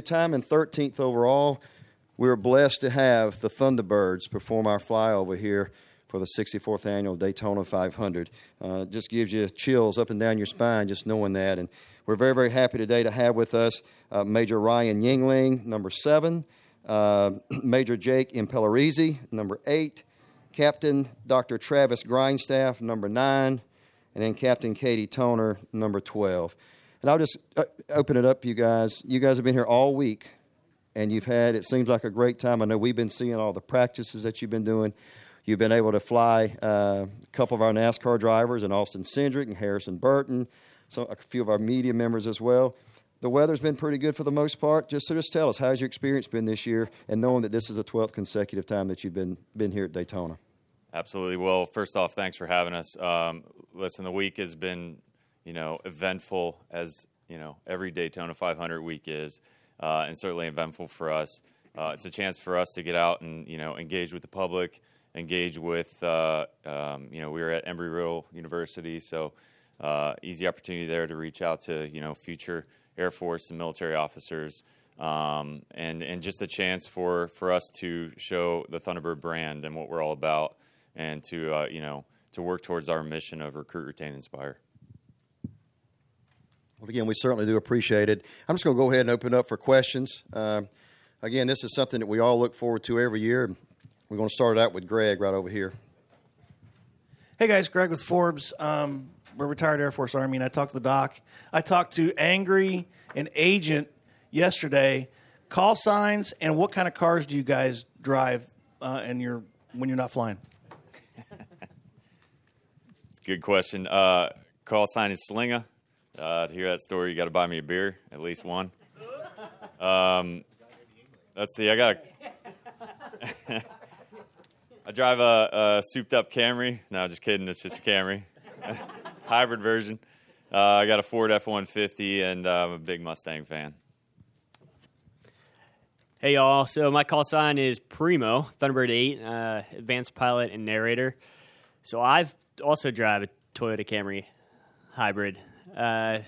time and 13th overall. We were blessed to have the Thunderbirds perform our flyover here for the 64th annual Daytona 500. Uh, just gives you chills up and down your spine just knowing that. And we're very, very happy today to have with us uh, Major Ryan Yingling, number seven, uh, Major Jake Impellizzeri, number eight, Captain Dr. Travis Grindstaff, number nine, and then Captain Katie Toner, number 12. And I'll just uh, open it up, you guys. You guys have been here all week, and you've had, it seems like a great time. I know we've been seeing all the practices that you've been doing. You've been able to fly uh, a couple of our NASCAR drivers, and Austin Cindric and Harrison Burton, so a few of our media members as well. The weather's been pretty good for the most part. Just so just tell us, how's your experience been this year, and knowing that this is the 12th consecutive time that you've been been here at Daytona. Absolutely. Well, first off, thanks for having us. Um, listen, the week has been you know, eventful as you know every Daytona 500 week is, uh, and certainly eventful for us. Uh, it's a chance for us to get out and you know engage with the public, engage with uh, um, you know we were at Embry-Riddle University, so uh, easy opportunity there to reach out to you know future Air Force and military officers. Um, and and just a chance for, for us to show the Thunderbird brand and what we're all about, and to uh, you know to work towards our mission of recruit, retain, inspire. Well, again, we certainly do appreciate it. I'm just going to go ahead and open up for questions. Um, again, this is something that we all look forward to every year. We're going to start out with Greg right over here. Hey guys, Greg with Forbes. Um, we're retired Air Force Army, and I talked to the doc. I talked to Angry and Agent yesterday. Call signs and what kind of cars do you guys drive uh, and you're when you're not flying? It's a good question. Uh, call sign is Slinga. Uh, to hear that story, you got to buy me a beer, at least one. Um, let's see. I got. A I drive a, a, souped-up Camry. No, just kidding. It's just a Camry, hybrid version. Uh, I got a Ford F-150, and uh, I'm a big Mustang fan. Hey y'all! So my call sign is Primo Thunderbird Eight, uh, advanced pilot and narrator. So I've also drive a Toyota Camry hybrid. Uh,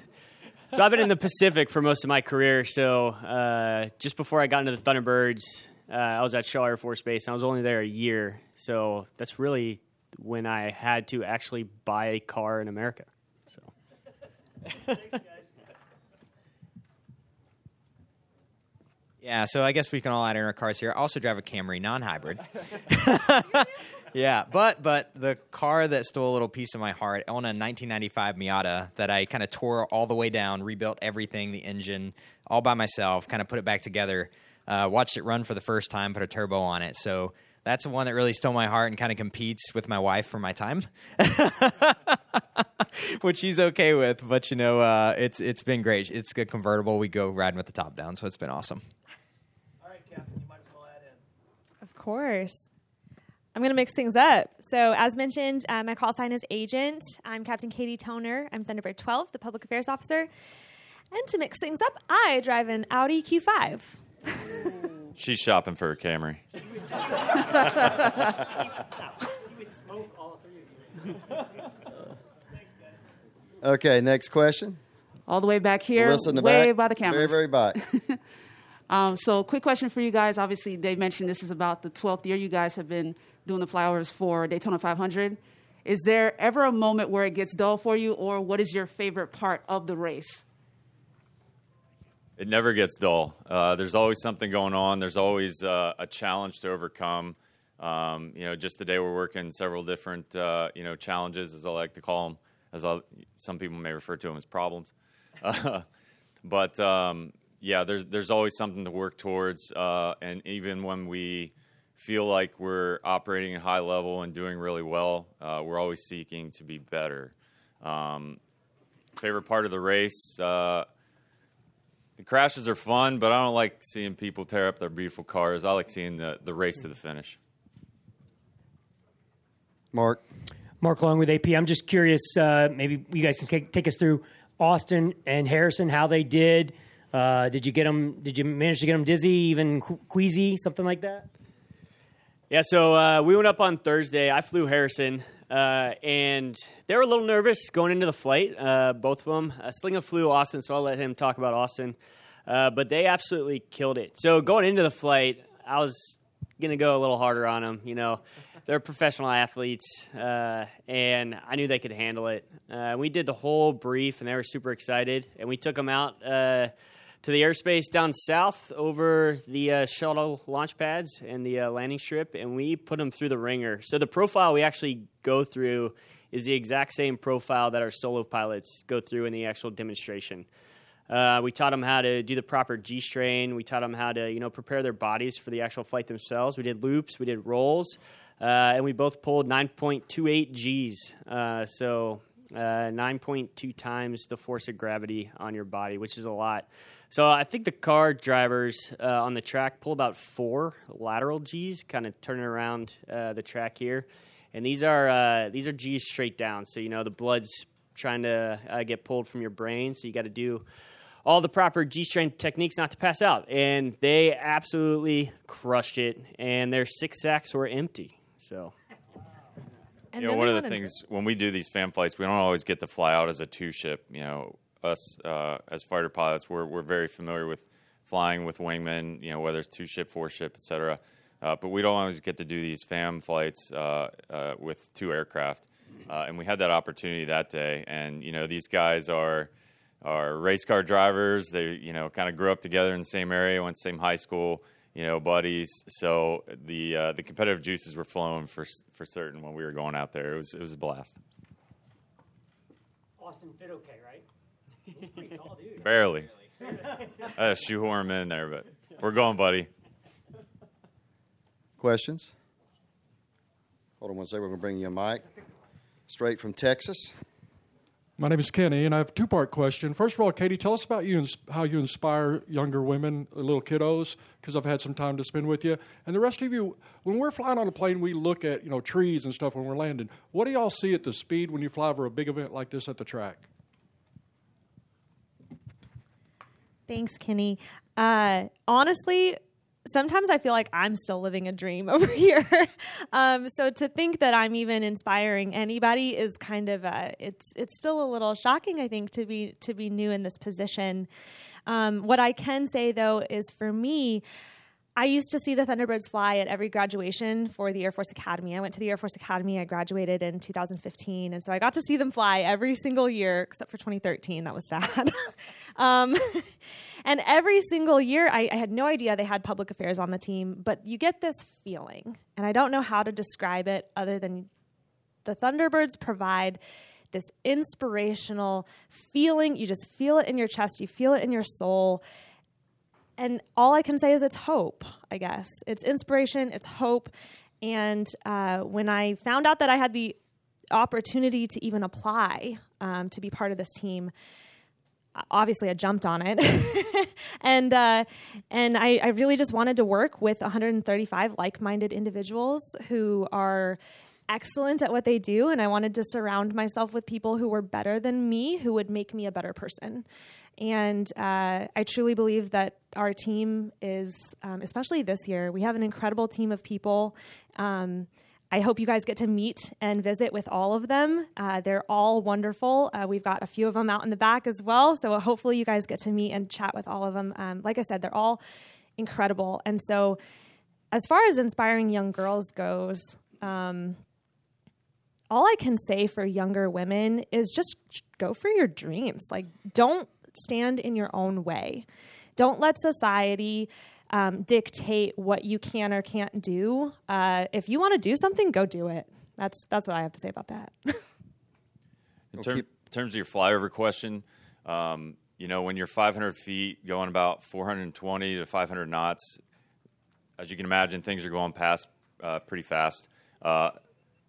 so I've been in the Pacific for most of my career. So uh, just before I got into the Thunderbirds, uh, I was at Shaw Air Force Base, and I was only there a year. So that's really when I had to actually buy a car in America. So. Yeah, so I guess we can all add in our cars here. I also drive a Camry non-hybrid. yeah, but but the car that stole a little piece of my heart, I own a 1995 Miata that I kind of tore all the way down, rebuilt everything, the engine, all by myself, kind of put it back together. Uh, watched it run for the first time, put a turbo on it. So that's the one that really stole my heart and kind of competes with my wife for my time, which she's okay with. But you know, uh, it's it's been great. It's a convertible. We go riding with the top down, so it's been awesome. Of course. I'm going to mix things up. So, as mentioned, uh, my call sign is Agent. I'm Captain Katie Toner. I'm Thunderbird 12, the Public Affairs Officer. And to mix things up, I drive an Audi Q5. She's shopping for a Camry. okay, next question. All the way back here, Melissa the way back. by the cameras. Very, very back. Um, so, quick question for you guys. Obviously, they mentioned this is about the 12th year you guys have been doing the flowers for Daytona 500. Is there ever a moment where it gets dull for you, or what is your favorite part of the race? It never gets dull. Uh, there's always something going on. There's always uh, a challenge to overcome. Um, you know, just today we're working several different uh, you know challenges, as I like to call them, as I'll, some people may refer to them as problems. but um, yeah, there's there's always something to work towards, uh, and even when we feel like we're operating at high level and doing really well, uh, we're always seeking to be better. Um, favorite part of the race uh, the crashes are fun, but I don't like seeing people tear up their beautiful cars. I like seeing the, the race to the finish. Mark. Mark Long with AP. I'm just curious, uh, maybe you guys can take us through Austin and Harrison, how they did. Uh, did you get them? Did you manage to get them dizzy, even queasy, something like that? Yeah, so uh, we went up on Thursday. I flew Harrison, uh, and they were a little nervous going into the flight, uh, both of them. Slinga flew Austin, so I'll let him talk about Austin. Uh, but they absolutely killed it. So going into the flight, I was gonna go a little harder on them. You know, they're professional athletes, uh, and I knew they could handle it. Uh, we did the whole brief, and they were super excited. And we took them out uh, to the airspace down south over the uh, shuttle launch pads and the uh, landing strip, and we put them through the ringer. So the profile we actually go through is the exact same profile that our solo pilots go through in the actual demonstration. Uh, we taught them how to do the proper G strain. We taught them how to, you know, prepare their bodies for the actual flight themselves. We did loops, we did rolls, uh, and we both pulled 9.28 Gs. Uh, so uh, 9.2 times the force of gravity on your body, which is a lot. So I think the car drivers uh, on the track pull about four lateral Gs, kind of turning around uh, the track here, and these are these are Gs straight down. So you know the blood's trying to get pulled from your brain, so you got to do all the proper G strain techniques not to pass out. And they absolutely crushed it. And their six sacks were empty. So. And you know, one of the things when we do these fan flights, we don't always get to fly out as a two ship. You know, us uh, as fighter pilots, we're we're very familiar with flying with wingmen. You know, whether it's two ship, four ship, etc. Uh, but we don't always get to do these fam flights uh, uh, with two aircraft. Uh, and we had that opportunity that day. And you know, these guys are are race car drivers. They you know kind of grew up together in the same area, went to the same high school. You know, buddies. So the uh, the competitive juices were flowing for for certain when we were going out there. It was it was a blast. Austin fit okay, right? He's a pretty tall. Barely. I had to shoehorn him in there, but we're going, buddy. Questions? Hold on one second. We're going to bring you a mic. Straight from Texas. My name is Kenny, and I have a two-part question. First of all, Katie, tell us about you and how you inspire younger women, uh, little kiddos, because I've had some time to spend with you. And the rest of you, when we're flying on a plane, we look at you know trees and stuff when we're landing. What do y'all see at the speed when you fly over a big event like this at the track? Thanks, Kenny. Uh, honestly, sometimes I feel like I'm still living a dream over here. um, so to think that I'm even inspiring anybody is kind of uh, it's it's still a little shocking. I think to be to be new in this position. Um, what I can say though is for me. I used to see the Thunderbirds fly at every graduation for the Air Force Academy. I went to the Air Force Academy. I graduated in 2015. And so I got to see them fly every single year except for 2013. That was sad. um, and every single year, I, I had no idea they had public affairs on the team, but you get this feeling. And I don't know how to describe it other than the Thunderbirds provide this inspirational feeling. You just feel it in your chest, you feel it in your soul and all I can say is it's hope, I guess. It's inspiration, it's hope. And uh, when I found out that I had the opportunity to even apply um, to be part of this team, obviously I jumped on it, and uh, and I, I really just wanted to work with 135 like-minded individuals who are excellent at what they do, and I wanted to surround myself with people who were better than me, who would make me a better person. And uh, I truly believe that our team is, um, especially this year, we have an incredible team of people. Um, I hope you guys get to meet and visit with all of them. Uh, they're all wonderful. Uh, we've got a few of them out in the back as well. So hopefully you guys get to meet and chat with all of them. Um, like I said, they're all incredible. And so, as far as inspiring young girls goes, um, all I can say for younger women is just go for your dreams. Like, don't stand in your own way. Don't let society um, dictate what you can or can't do. Uh, if you want to do something, go do it. That's that's what I have to say about that. In term, terms of your flyover question, um, you know, when you're 500 feet going about 420 to 500 knots, as you can imagine, things are going past uh, pretty fast. Uh,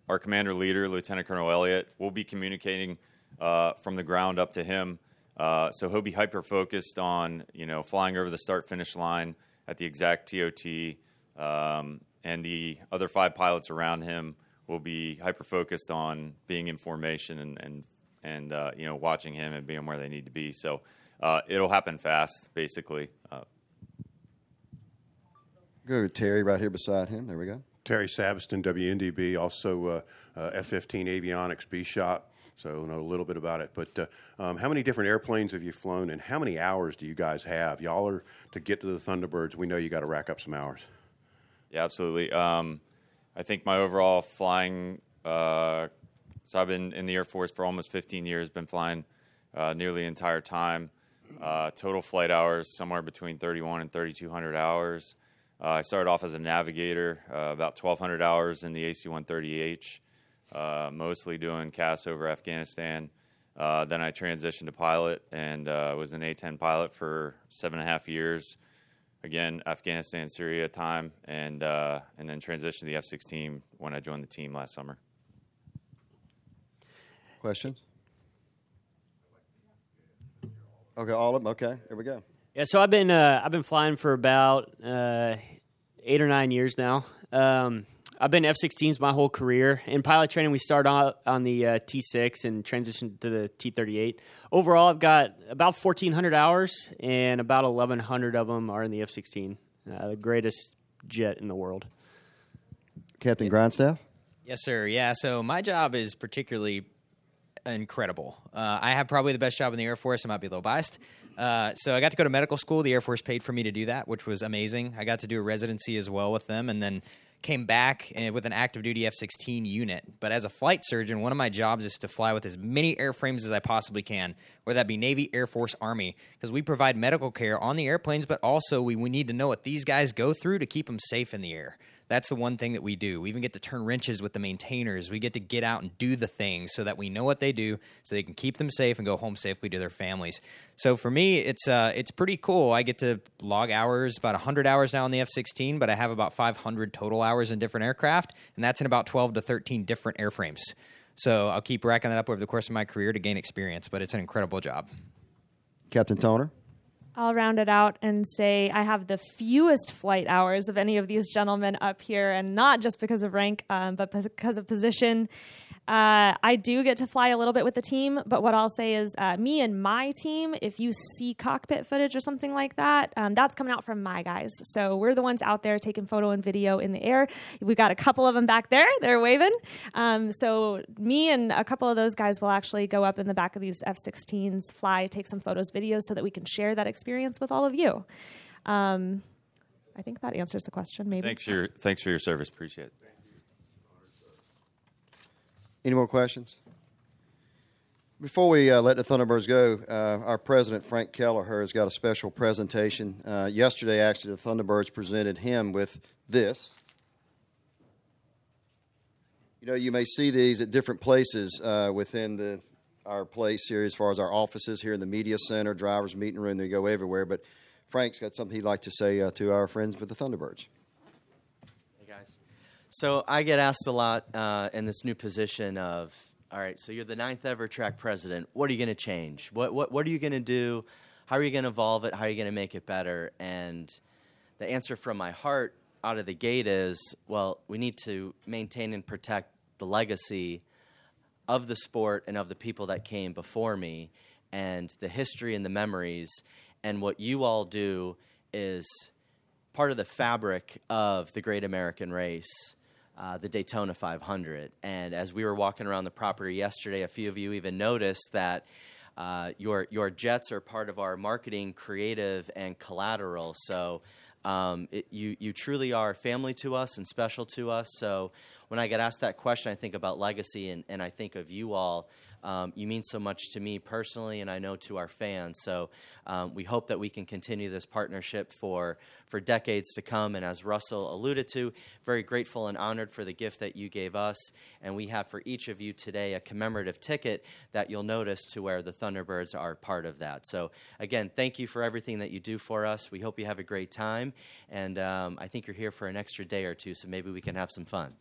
our commander leader, Lieutenant Colonel Elliott, will be communicating uh, from the ground up to him. Uh, so he'll be hyper focused on you know flying over the start finish line at the exact TOT, um, and the other five pilots around him will be hyper focused on being in formation and and and uh, you know watching him and being where they need to be. So uh, it'll happen fast, basically. Uh, Go to Terry right here beside him. There we go. Terry Sabiston, WNDB, also uh, uh, F 15 Avionics B Shop. so know a little bit about it. But uh, um, how many different airplanes have you flown, and how many hours do you guys have? Y'all are to get to the Thunderbirds. We know you got to rack up some hours. Yeah, absolutely. Um, I think my overall flying. Uh, so I've been in the Air Force for almost 15 years. Been flying uh, nearly the entire time. Uh, total flight hours somewhere between 31 and 3,200 hours. Uh, I started off as a navigator, uh, about 1,200 hours in the AC-130H, uh, mostly doing CAS over Afghanistan. Uh, then I transitioned to pilot and uh, was an A-10 pilot for seven and a half years. Again, Afghanistan, Syria time, and uh, and then transitioned to the F-16 when I joined the team last summer. Questions? Okay, all of them. Okay, here we go. Yeah, so I've been uh, I've been flying for about uh, eight or nine years now. Um, I've been F-16s my whole career. In pilot training, we start out on the uh, T6 and transition to the T38. Overall, I've got about 1,400 hours, and about 1,100 of them are in the F-16, uh, the greatest jet in the world. Captain Grindstaff? Yes, sir. Yeah, so my job is particularly incredible. Uh, I have probably the best job in the Air Force. I might be a little biased. Uh, so I got to go to medical school. The Air Force paid for me to do that, which was amazing. I got to do a residency as well with them, and then came back uh, with an active duty F 16 unit. But as a flight surgeon, one of my jobs is to fly with as many airframes as I possibly can, whether that be Navy, Air Force, Army, because we provide medical care on the airplanes, but also we, we need to know what these guys go through to keep them safe in the air. That's the one thing that we do. We even get to turn wrenches with the maintainers. We get to get out and do the things so that we know what they do, so they can keep them safe and go home safely to their families. So for me, it's uh, it's pretty cool. I get to log hours, about 100 hours now on the F-16, but I have about 500 total hours in different aircraft, and that's in about 12 to 13 different airframes. So I'll keep racking that up over the course of my career to gain experience, but it's an incredible job. Captain Toner? I'll round it out and say I have the fewest flight hours of any of these gentlemen up here, and not just because of rank, um, but because of position. Uh, I do get to fly a little bit with the team, but what I'll say is, uh, me and my team, if you see cockpit footage or something like that, um, that's coming out from my guys. So we're the ones out there taking photo and video in the air. We've got a couple of them back there; they're waving. Um, so me and a couple of those guys will actually go up in the back of these F-16s, fly, take some photos, videos, so that we can share that experience with all of you. Um, I think that answers the question. Maybe. Thanks for your thanks for your service. Appreciate it. Any more questions? Before we uh, let the Thunderbirds go, uh, our president, Frank Kelleher, has got a special presentation. Uh, yesterday, actually, the Thunderbirds presented him with this. You know, you may see these at different places uh, within the our place here, as far as our offices here in the media center, drivers' meeting room. They go everywhere. But Frank's got something he'd like to say uh, to our friends with the Thunderbirds. Hey guys. So I get asked a lot uh, in this new position of, all right, so you're the ninth ever track president. What are you going to change? What, what, what are you going to do? How are you going to evolve it? How are you going to make it better? And the answer from my heart out of the gate is, well, we need to maintain and protect the legacy of the sport and of the people that came before me and the history and the memories. And what you all do is part of the fabric of the great American race, uh, the Daytona 500. And as we were walking around the property yesterday, a few of you even noticed that. Uh, your your jets are part of our marketing, creative, and collateral. So um, it, you you truly are family to us and special to us. So when I get asked that question, I think about legacy and, and I think of you all. Um, you mean so much to me personally, and I know to our fans. So um, we hope that we can continue this partnership for for decades to come. And as Russell alluded to, very grateful and honored for the gift that you gave us. And we have for each of you today a commemorative ticket that you'll notice to where the Thunderbirds are part of that. So again, thank you for everything that you do for us. We hope you have a great time, and um, I think you're here for an extra day or two, so maybe we can have some fun.